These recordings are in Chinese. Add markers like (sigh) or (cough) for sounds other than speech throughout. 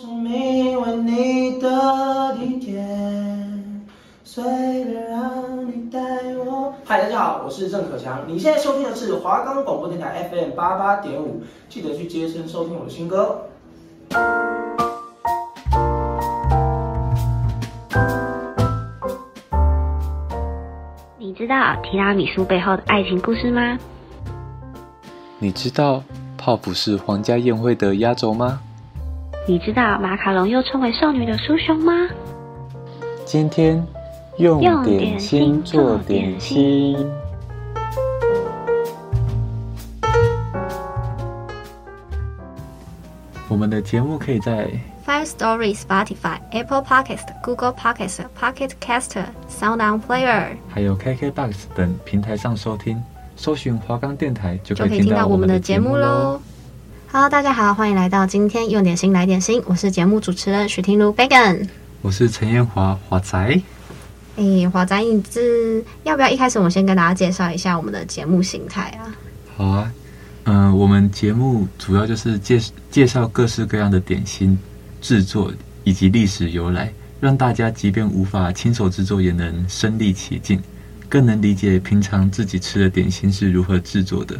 生命为你的体贴，随便让你带我。嗨，大家好，我是郑可强。你现在收听的是华冈广播电台 FM 八八点五，记得去接声收听我的新歌。你知道提拉米苏背后的爱情故事吗？你知道泡芙是皇家宴会的压轴吗？你知道马卡龙又称为少女的酥胸吗？今天用点心做点心。我们的节目可以在 Five Story、Spotify、Apple Podcast、Google Podcast、Pocket Caster、Sound On Player，还有 KKBox 等平台上收听，搜寻华冈电台就可以听到我们的节目喽。Hello，大家好，欢迎来到今天用点心来点心。我是节目主持人许廷如 Began，我是陈彦华华仔。哎、欸，华仔，你这要不要一开始我们先跟大家介绍一下我们的节目形态啊？好啊，嗯、呃，我们节目主要就是介介绍各式各样的点心制作以及历史由来，让大家即便无法亲手制作，也能身历其境，更能理解平常自己吃的点心是如何制作的。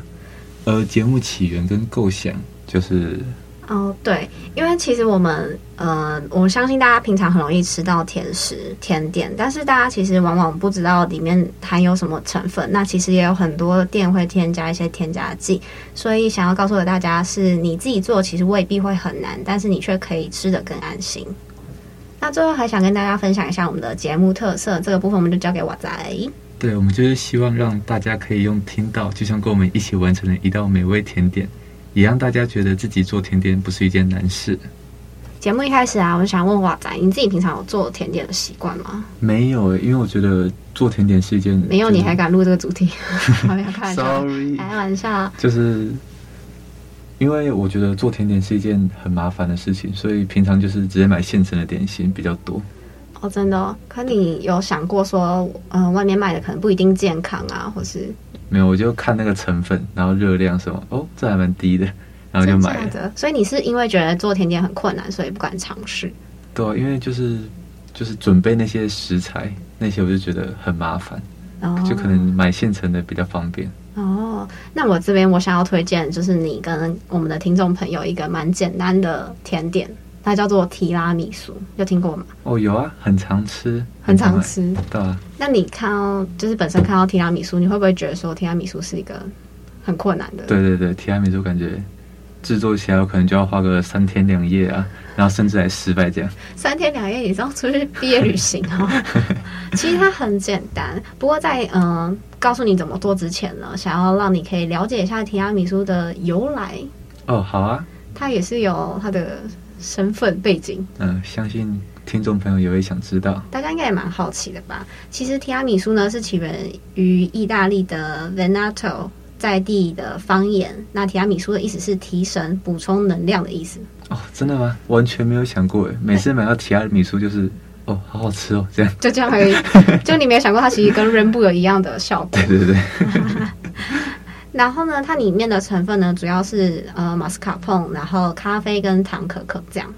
而节目起源跟构想。就是哦，对，因为其实我们呃，我相信大家平常很容易吃到甜食、甜点，但是大家其实往往不知道里面含有什么成分。那其实也有很多店会添加一些添加剂，所以想要告诉的大家是，你自己做其实未必会很难，但是你却可以吃得更安心。那最后还想跟大家分享一下我们的节目特色，这个部分我们就交给瓦仔。对，我们就是希望让大家可以用听到，就像跟我们一起完成了一道美味甜点。也让大家觉得自己做甜点不是一件难事。节目一开始啊，我想问华仔，你自己平常有做甜点的习惯吗？没有，因为我觉得做甜点是一件……没有，你还敢录这个主题？(laughs) 开玩笑，Sorry，开玩笑。就是因为我觉得做甜点是一件很麻烦的事情，所以平常就是直接买现成的点心比较多。哦，真的哦？可你有想过说，嗯、呃，外面卖的可能不一定健康啊，或是？没有，我就看那个成分，然后热量什么，哦，这还蛮低的，(laughs) 然后就买了。所以你是因为觉得做甜点很困难，所以不敢尝试？对，因为就是就是准备那些食材那些，我就觉得很麻烦，哦，就可能买现成的比较方便。哦，那我这边我想要推荐，就是你跟我们的听众朋友一个蛮简单的甜点。它叫做提拉米苏，有听过吗？哦，有啊，很常吃，很常吃。对啊。那你看到，就是本身看到提拉米苏，你会不会觉得说提拉米苏是一个很困难的？对对对，提拉米苏感觉制作起来有可能就要花个三天两夜啊，然后甚至还失败这样。三天两夜，你知道出去毕业旅行哦？(laughs) 其实它很简单，不过在嗯、呃、告诉你怎么做之前呢，想要让你可以了解一下提拉米苏的由来。哦，好啊。它也是有它的。身份背景，嗯、呃，相信听众朋友也会想知道。大家应该也蛮好奇的吧？其实提拉米苏呢是起源于意大利的 Veneto 在地的方言。那提拉米苏的意思是提神、补充能量的意思。哦，真的吗？完全没有想过诶。每次买到提拉米苏就是哦，好好吃哦，这样就这样而已。(laughs) 就你没有想过它其实跟 Rainbow 有一样的效果？对对对。(laughs) 然后呢，它里面的成分呢，主要是呃马斯卡彭，然后咖啡跟糖可可这样，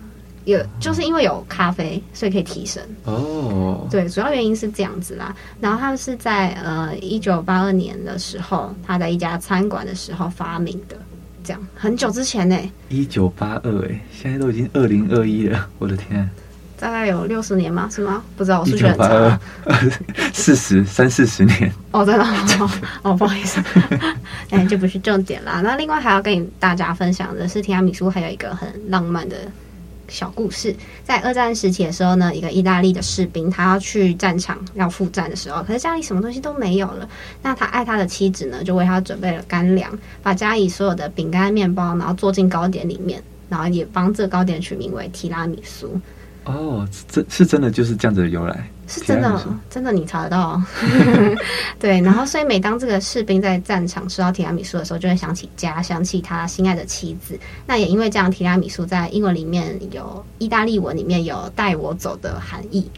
有就是因为有咖啡，所以可以提神哦。对，主要原因是这样子啦。然后他们是在呃一九八二年的时候，他在一家餐馆的时候发明的，这样很久之前呢。一九八二哎，现在都已经二零二一了，我的天！大概有六十年吗？是吗？不知道，我数学很差。(laughs) 四十三四十年。哦，真的哦，(laughs) 哦，不好意思，(laughs) 哎，这不是重点啦。那另外还要跟大家分享的是，提拉米苏还有一个很浪漫的小故事。在二战时期的时候呢，一个意大利的士兵，他要去战场要赴战的时候，可是家里什么东西都没有了。那他爱他的妻子呢，就为他准备了干粮，把家里所有的饼干、面包，然后做进糕点里面，然后也帮这糕点取名为提拉米苏。哦，这是真的，就是这样子的由来，是真的，真的你查得到。(laughs) 对，然后所以每当这个士兵在战场吃到提拉米苏的时候，就会想起家，想起他心爱的妻子。那也因为这样，提拉米苏在英文里面有意大利文里面有带我走的含义。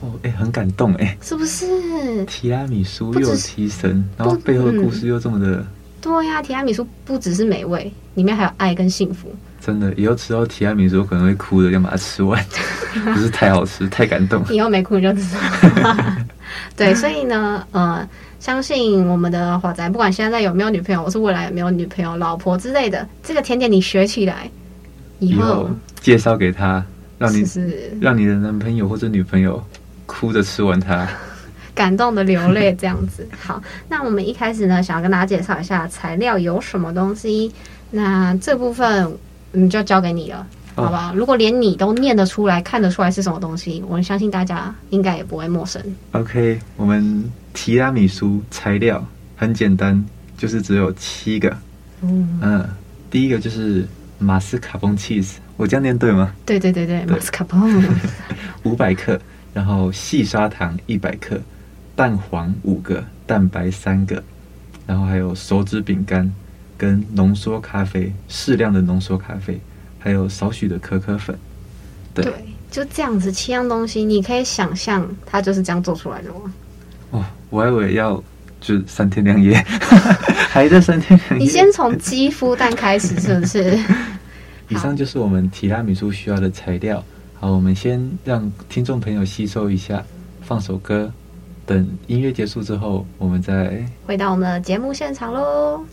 哦，哎、欸，很感动哎，是不是？提拉米苏又有提神，然后背后的故事又这么的对呀、啊，提拉米苏不只是美味，里面还有爱跟幸福。真的，以后吃到提拉米苏可能会哭的，要把它吃完，(laughs) 不是太好吃，太感动。以后没哭你就知道。(laughs) 对，所以呢，呃，相信我们的华仔，不管现在有没有女朋友，或是未来有没有女朋友、老婆之类的，这个甜点你学起来，以后，介绍给他，让你是是让你的男朋友或者女朋友哭着吃完它。感动的流泪这样子。好，那我们一开始呢，想要跟大家介绍一下材料有什么东西。那这部分嗯，就交给你了，好吧？哦、如果连你都念得出来、看得出来是什么东西，我相信大家应该也不会陌生。OK，我们提拉米苏材料很简单，就是只有七个。嗯，嗯，第一个就是马斯卡彭 cheese，我这样念对吗？对对对对，马斯卡彭 (laughs) 五百克，然后细砂糖一百克。蛋黄五个，蛋白三个，然后还有手指饼干，跟浓缩咖啡，适量的浓缩咖啡，还有少许的可可粉。对，对，就这样子七样东西，你可以想象它就是这样做出来的吗？哦，我还以为要就三天两夜，(laughs) 还在三天两夜。你先从鸡孵蛋开始，是不是？(laughs) 以上就是我们提拉米苏需要的材料。好，我们先让听众朋友吸收一下，放首歌。等音乐结束之后，我们再回到我们的节目现场喽。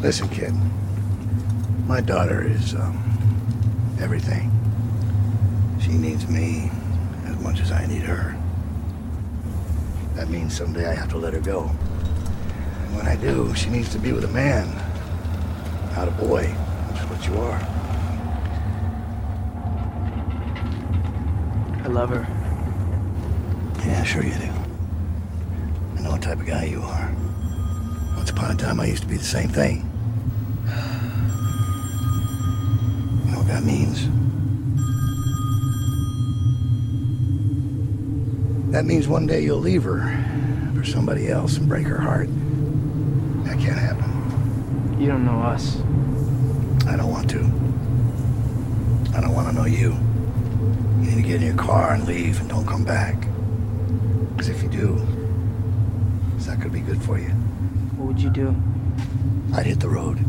Listen, kid. My daughter is um, everything. She needs me as much as I need her. That means someday I have to let her go. And when I do, she needs to be with a man, not a boy, which is what you are. I love her. Yeah, sure you do. I know what type of guy you are. Once upon a time, I used to be the same thing. You know what that means? That means one day you'll leave her for somebody else and break her heart. That can't happen. You don't know us. I don't want to. I don't want to know you. You need to get in your car and leave and don't come back. Because if you do, it's not going to be good for you. What would you do? I'd hit the road.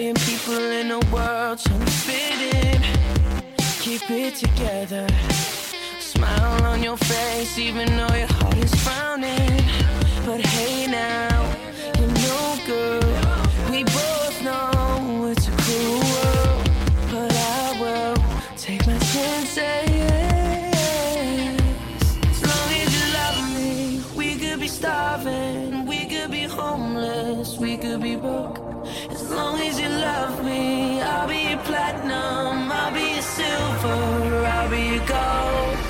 Billion people in the world trying to fit in. Keep it together. Smile on your face, even though your heart is frowning. But hey now, you're no good. We both platinum, I'll be your silver, I'll be your gold.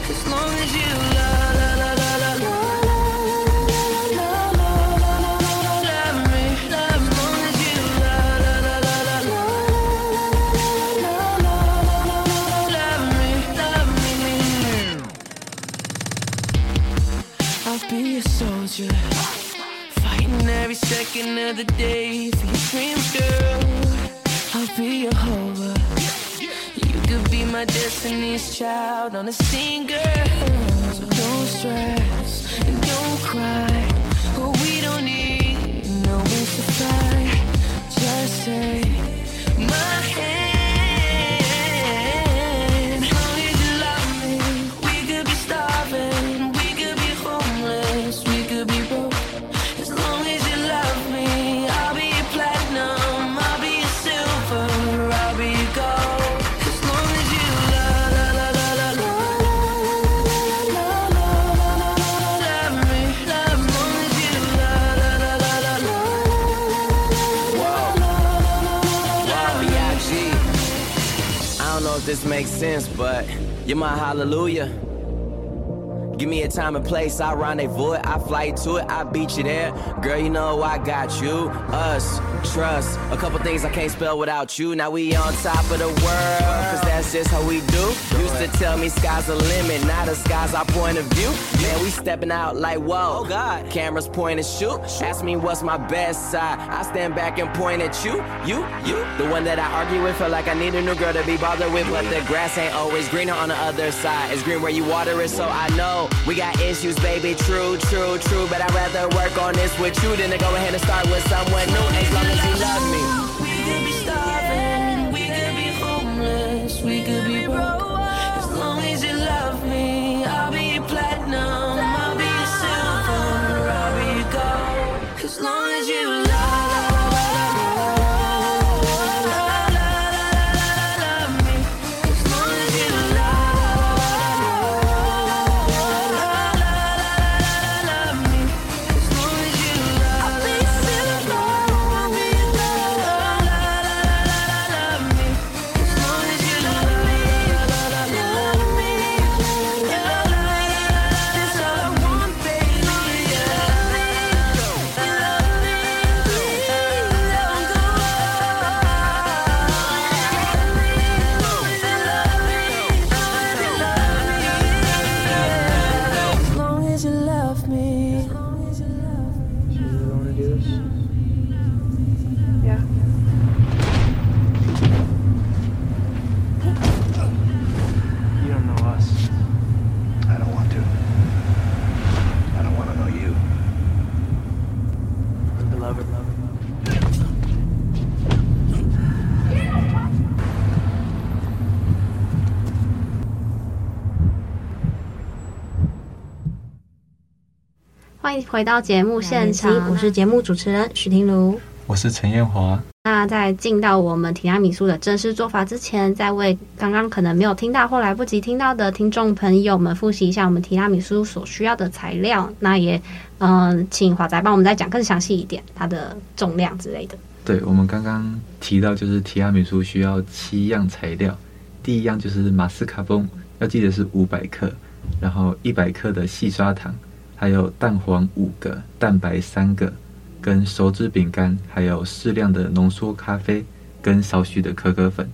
out on the scene. This makes sense, but you're my hallelujah. Give me a time and place, I rendezvous it, I fly to it, I beat you there. Girl, you know I got you, us, trust. A couple things I can't spell without you. Now we on top of the world, cause that's just how we do. Used to tell me sky's the limit, now the sky's our point of view. Man, we stepping out like whoa. Oh God. Cameras point and shoot. Ask me what's my best side. I stand back and point at you, you, you. The one that I argue with, feel like I need a new girl to be bothered with. But the grass ain't always greener on the other side. It's green where you water it, so I know we got issues, baby. True, true, true. But I'd rather work on this with you than to go ahead and start with someone new. As long as you love me. We could be starving, we could be homeless, we could be broke. 回到节目现场，我是节目主持人许婷茹，我是陈彦华。那在进到我们提拉米苏的正式做法之前，再为刚刚可能没有听到或来不及听到的听众朋友们复习一下我们提拉米苏所需要的材料。那也嗯、呃，请华仔帮我们再讲更详细一点，它的重量之类的。对，我们刚刚提到，就是提拉米苏需要七样材料。第一样就是马斯卡彭，要记得是五百克，然后一百克的细砂糖，还有蛋黄五个，蛋白三个，跟手指饼干，还有适量的浓缩咖啡，跟少许的可可粉。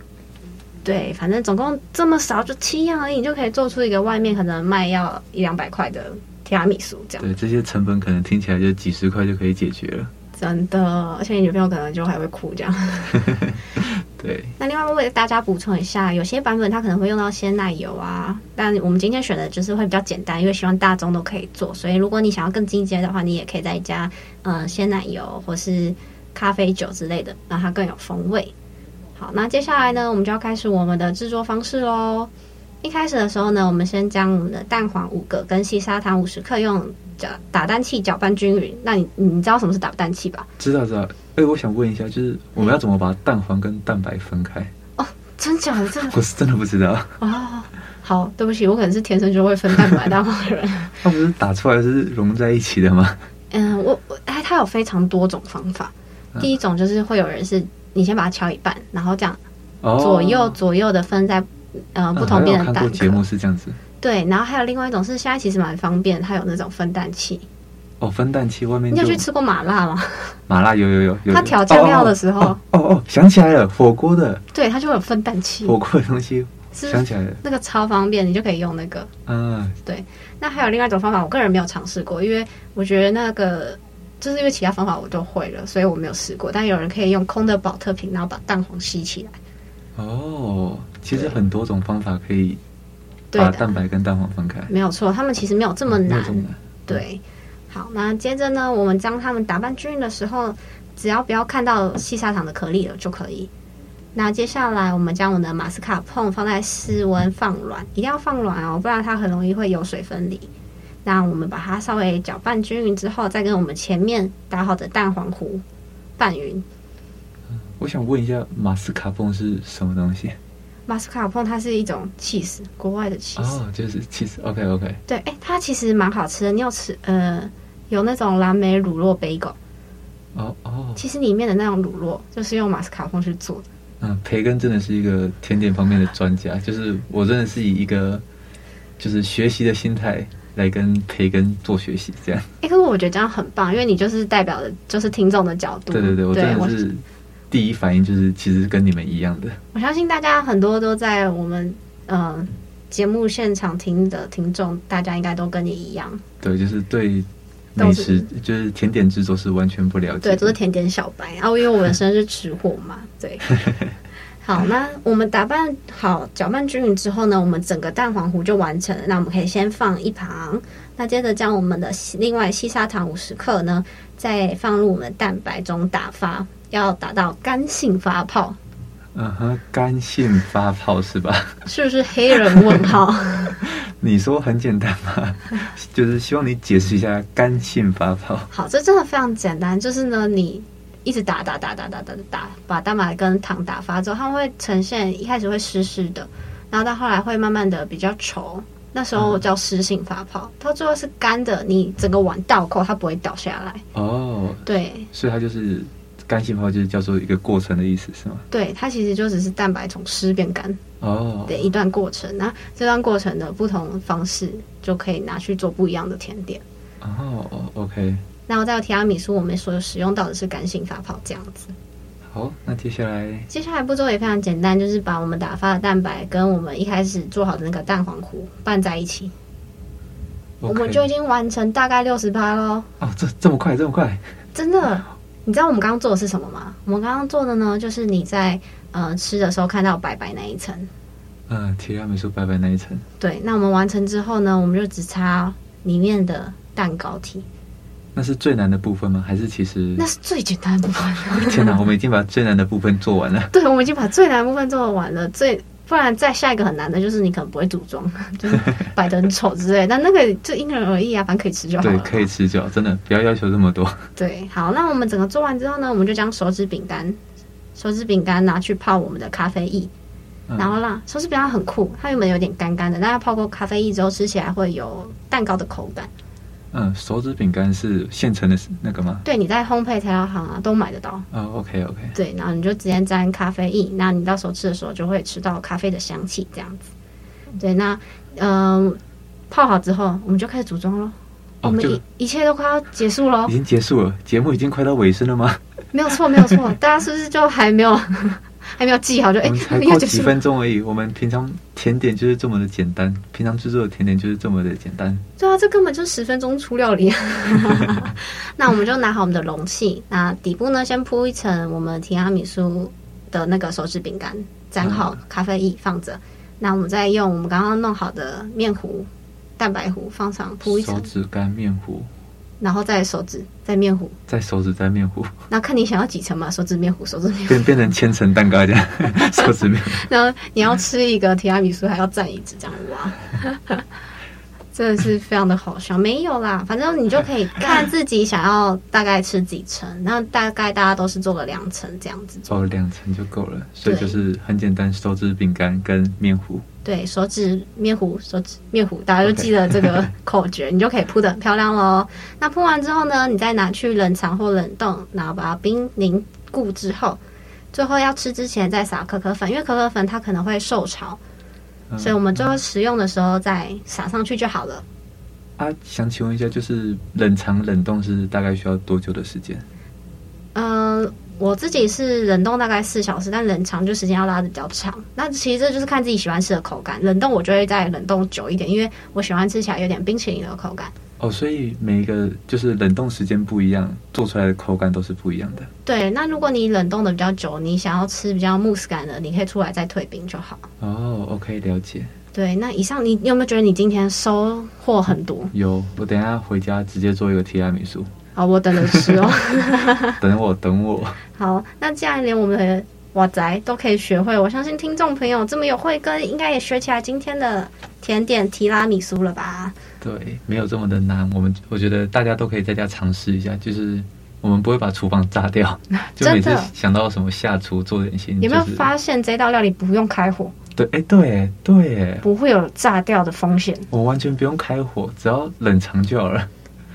对，反正总共这么少，就七样而已，你就可以做出一个外面可能卖要一两百块的提拉米苏这样。对，这些成本可能听起来就几十块就可以解决了。真的，而且你女朋友可能就还会哭这样。(laughs) 对。那另外为大家补充一下，有些版本它可能会用到鲜奶油啊，但我们今天选的就是会比较简单，因为希望大众都可以做。所以如果你想要更进阶的话，你也可以再加嗯鲜奶油或是咖啡酒之类的，让它更有风味。好，那接下来呢，我们就要开始我们的制作方式喽。一开始的时候呢，我们先将我们的蛋黄五个跟细砂糖五十克用搅打蛋器搅拌均匀。那你你知道什么是打蛋器吧？知道知道。哎、欸，我想问一下，就是我们要怎么把蛋黄跟蛋白分开？哦，真假的？这我是真的不知道。哦，好，对不起，我可能是天生就会分蛋白蛋黄的人。它不是打出来是融在一起的吗？嗯，我我哎，它有非常多种方法。第一种就是会有人是，你先把它敲一半，然后这样左右、哦、左右的分在。呃，不同边的蛋。看过节目是这样子。对，然后还有另外一种是，现在其实蛮方便，它有那种分蛋器。哦，分蛋器外面。你有去吃过麻辣吗？麻辣有有有有。它调酱料的时候。哦哦，哦，想起来了，火锅的。对，它就会有分蛋器。火锅的东西。想起来了。那个超方便，你就可以用那个。嗯。对，那还有另外一种方法，我个人没有尝试过，因为我觉得那个就是因为其他方法我都会了，所以我没有试过。但有人可以用空的保特瓶，然后把蛋黄吸起来。哦。其实很多种方法可以把蛋白跟蛋黄分开，没有错，他们其实没有这么难。嗯、对，好，那接着呢，我们将它们打拌均匀的时候，只要不要看到细砂糖的颗粒了就可以。那接下来我们将我们的马斯卡彭放在室温放软，一定要放软哦，不然它很容易会有水分离。那我们把它稍微搅拌均匀之后，再跟我们前面打好的蛋黄糊拌匀。我想问一下，马斯卡彭是什么东西？马斯卡彭它是一种起司，国外的起司哦，就是起司。OK OK。对，哎，它其实蛮好吃的。你有吃呃，有那种蓝莓乳酪贝果。哦哦。其实里面的那种乳酪就是用马斯卡彭去做的。嗯，培根真的是一个甜点方面的专家，(laughs) 就是我真的是以一个就是学习的心态来跟培根做学习，这样。哎，可是我觉得这样很棒，因为你就是代表的就是听众的角度。对对对，我真的是。第一反应就是，其实跟你们一样的。我相信大家很多都在我们呃节目现场听的听众，大家应该都跟你一样。对，就是对美食，就是甜点制作是完全不了解。对，都是甜点小白。然后因为我本身是吃货嘛，(laughs) 对。好，那我们打拌好、搅拌均匀之后呢，我们整个蛋黄糊就完成了。那我们可以先放一旁。那接着将我们的另外细砂糖五十克呢，再放入我们的蛋白中打发。要达到干性发泡，嗯哼，干性发泡是吧？是不是黑人问号？(laughs) 你说很简单吗？就是希望你解释一下干性发泡。好，这真的非常简单，就是呢，你一直打打打打打打打，把蛋白跟糖打发之后，它们会呈现一开始会湿湿的，然后到后来会慢慢的比较稠，那时候叫湿性发泡。它最后是干的，你整个碗倒扣，它不会倒下来。哦，对，所以它就是。干性泡就是叫做一个过程的意思，是吗？对，它其实就只是蛋白从湿变干哦的一段过程。那这段过程的不同方式，就可以拿去做不一样的甜点。哦，OK。然后在提拉米苏，我们所使用到的是干性发泡这样子。好，那接下来接下来步骤也非常简单，就是把我们打发的蛋白跟我们一开始做好的那个蛋黄糊拌在一起。我们就已经完成大概六十趴喽。哦，这这么快，这么快，真的。你知道我们刚刚做的是什么吗？我们刚刚做的呢，就是你在呃吃的时候看到白白那一层，嗯，提拉米苏白白那一层。对，那我们完成之后呢，我们就只差里面的蛋糕体。那是最难的部分吗？还是其实那是最简单的部分？(laughs) 天哪，我们已经把最难的部分做完了。(laughs) 对，我们已经把最难的部分做完了。最不然再下一个很难的就是你可能不会组装，(laughs) 就是摆得很丑之类。但那个就因人而异啊，反正可以吃就好了。对，可以吃就好，真的不要要求这么多。(laughs) 对，好，那我们整个做完之后呢，我们就将手指饼干、手指饼干拿去泡我们的咖啡液，嗯、然后让手指饼干很酷，它原本有点干干的，但它泡过咖啡液之后，吃起来会有蛋糕的口感。嗯，手指饼干是现成的那个吗？对，你在烘焙材料行啊都买得到。哦，OK OK。对，然后你就直接沾咖啡液，那你到时候吃的时候就会吃到咖啡的香气，这样子。对，那嗯、呃，泡好之后，我们就开始组装喽。哦、我们一一切都快要结束喽。已经结束了，节目已经快到尾声了吗？没有错，没有错，大家是不是就还没有？还没有记好就哎，才 (laughs) 过几分钟而已。我们平常甜点就是这么的简单，平常制作的甜点就是这么的简单。对啊，这根本就十分钟出料理。(laughs) (laughs) 那我们就拿好我们的容器，那底部呢先铺一层我们提拉米苏的那个手指饼干，沾好咖啡液放着。嗯、那我们再用我们刚刚弄好的面糊、蛋白糊放上铺一层。手指干面糊。然后再手指，再面糊，再手指，再面糊。那看你想要几层嘛？手指面糊，手指面糊，变变成千层蛋糕这样，(laughs) 手指面糊。然后你要吃一个提拉米苏，还要蘸一只这样哇，真的是非常的好笑。没有啦，反正你就可以看自己想要大概吃几层，那大概大家都是做了两层这样子做，了两层就够了。所以就是很简单，手指饼干跟面糊。对，手指面糊，手指面糊，大家就记得这个口诀，你就可以铺的很漂亮喽。那铺完之后呢，你再拿去冷藏或冷冻，然后把它冰凝固之后，最后要吃之前再撒可可粉，因为可可粉它可能会受潮，嗯、所以我们最后食用的时候再撒上去就好了。啊，想请问一下，就是冷藏冷冻是大概需要多久的时间？嗯、呃。我自己是冷冻大概四小时，但冷藏就时间要拉的比较长。那其实这就是看自己喜欢吃的口感。冷冻我就会再冷冻久一点，因为我喜欢吃起来有点冰淇淋的口感。哦，所以每一个就是冷冻时间不一样，做出来的口感都是不一样的。对，那如果你冷冻的比较久，你想要吃比较慕斯感的，你可以出来再退冰就好。哦，OK，了解。对，那以上你，你有没有觉得你今天收获很多？有，我等一下回家直接做一个提拉米苏。好，我等着吃哦。(laughs) 等我，等我。好，那既然连我们的娃仔都可以学会，我相信听众朋友这么有慧根，应该也学起来今天的甜点提拉米苏了吧？对，没有这么的难。我们我觉得大家都可以在家尝试一下，就是我们不会把厨房炸掉。(laughs) (laughs) 就每次想到什么下厨做点心，有没有发现这道料理不用开火？对，哎，对，对，不会有炸掉的风险。我完全不用开火，只要冷藏就好了。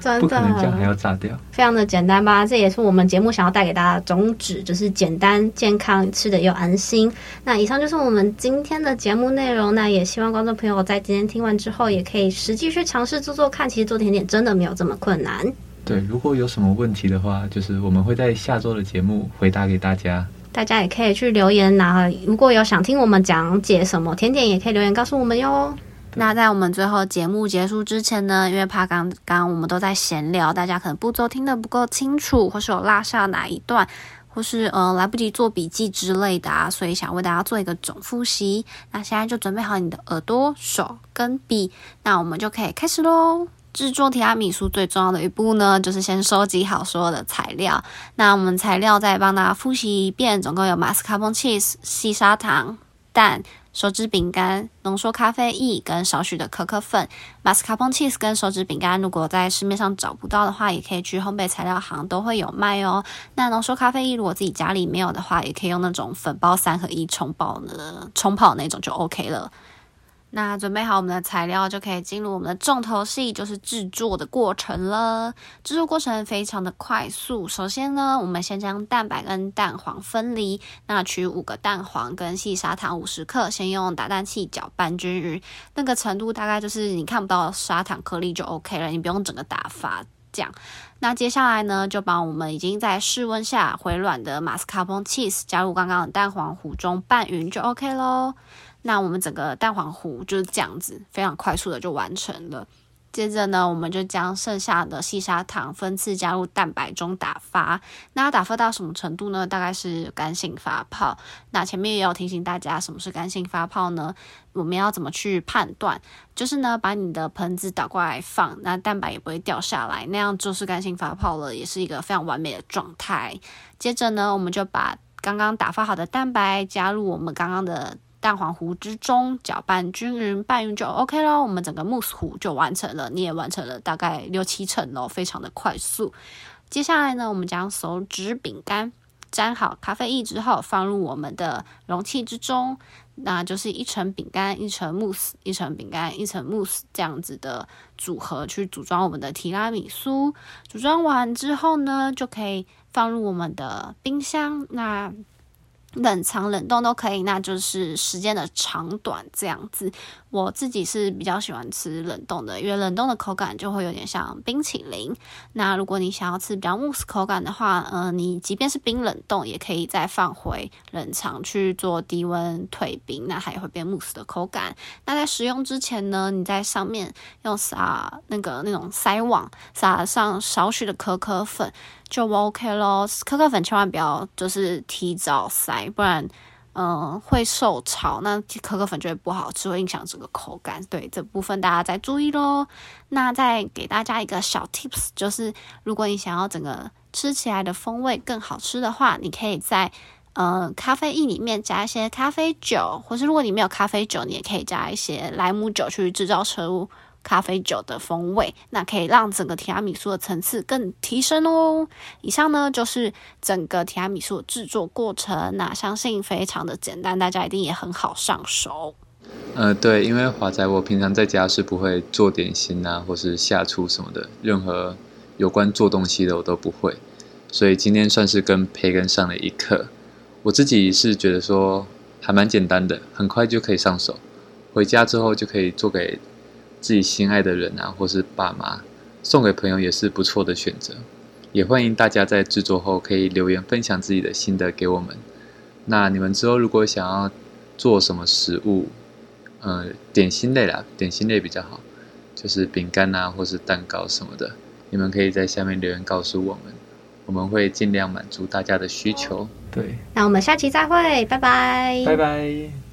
真的，不可能这样还要炸掉，非常的简单吧？这也是我们节目想要带给大家的宗旨，就是简单、健康，吃的又安心。那以上就是我们今天的节目内容。那也希望观众朋友在今天听完之后，也可以实际去尝试做做看。其实做甜点真的没有这么困难。对，如果有什么问题的话，就是我们会在下周的节目回答给大家。大家也可以去留言，然后如果有想听我们讲解什么甜点，也可以留言告诉我们哟。那在我们最后节目结束之前呢，因为怕刚刚我们都在闲聊，大家可能步骤听得不够清楚，或是有落下哪一段，或是呃来不及做笔记之类的啊，所以想为大家做一个总复习。那现在就准备好你的耳朵、手跟笔，那我们就可以开始喽。制作提拉米苏最重要的一步呢，就是先收集好所有的材料。那我们材料再帮大家复习一遍，总共有马斯卡彭 cheese、细砂糖、蛋。手指饼干、浓缩咖啡液跟少许的可可粉、马斯卡彭 cheese 跟手指饼干，如果在市面上找不到的话，也可以去烘焙材料行都会有卖哦。那浓缩咖啡液如果自己家里没有的话，也可以用那种粉包三合一冲泡的冲泡那种就 OK 了。那准备好我们的材料，就可以进入我们的重头戏，就是制作的过程了。制作过程非常的快速。首先呢，我们先将蛋白跟蛋黄分离。那取五个蛋黄跟细砂糖五十克，先用打蛋器搅拌均匀。那个程度大概就是你看不到砂糖颗粒就 OK 了，你不用整个打发这样。那接下来呢，就把我们已经在室温下回软的马斯卡彭 cheese 加入刚刚的蛋黄糊中拌匀就 OK 喽。那我们整个蛋黄糊就是这样子，非常快速的就完成了。接着呢，我们就将剩下的细砂糖分次加入蛋白中打发。那打发到什么程度呢？大概是干性发泡。那前面也有提醒大家，什么是干性发泡呢？我们要怎么去判断？就是呢，把你的盆子倒过来放，那蛋白也不会掉下来，那样就是干性发泡了，也是一个非常完美的状态。接着呢，我们就把刚刚打发好的蛋白加入我们刚刚的。蛋黄糊之中搅拌均匀，拌匀就 OK 咯。我们整个慕斯糊就完成了，你也完成了大概六七成哦，非常的快速。接下来呢，我们将手指饼干沾好咖啡液之后，放入我们的容器之中，那就是一层饼干一层慕斯，一层饼干一层慕斯这样子的组合去组装我们的提拉米苏。组装完之后呢，就可以放入我们的冰箱。那冷藏冷冻都可以，那就是时间的长短这样子。我自己是比较喜欢吃冷冻的，因为冷冻的口感就会有点像冰淇淋。那如果你想要吃比较慕斯口感的话，嗯、呃，你即便是冰冷冻，也可以再放回冷藏去做低温退冰，那它也会变慕斯的口感。那在食用之前呢，你在上面用撒那个那种筛网，撒上少许的可可粉就 OK 咯。可可粉千万不要就是提早筛，不然。嗯，会受潮，那可可粉就会不好吃，会影响这个口感。对，这部分大家再注意喽。那再给大家一个小 tips，就是如果你想要整个吃起来的风味更好吃的话，你可以在呃咖啡液里面加一些咖啡酒，或是如果你没有咖啡酒，你也可以加一些莱姆酒去制造出咖啡酒的风味，那可以让整个提拉米苏的层次更提升哦。以上呢就是整个提拉米苏的制作过程，那相信非常的简单，大家一定也很好上手。呃，对，因为华仔我平常在家是不会做点心啊，或是下厨什么的，任何有关做东西的我都不会，所以今天算是跟培根上了一课。我自己是觉得说还蛮简单的，很快就可以上手，回家之后就可以做给。自己心爱的人啊，或是爸妈，送给朋友也是不错的选择。也欢迎大家在制作后可以留言分享自己的心得给我们。那你们之后如果想要做什么食物，呃，点心类啦，点心类比较好，就是饼干啊，或是蛋糕什么的，你们可以在下面留言告诉我们，我们会尽量满足大家的需求。对，那我们下期再会，拜拜，拜拜。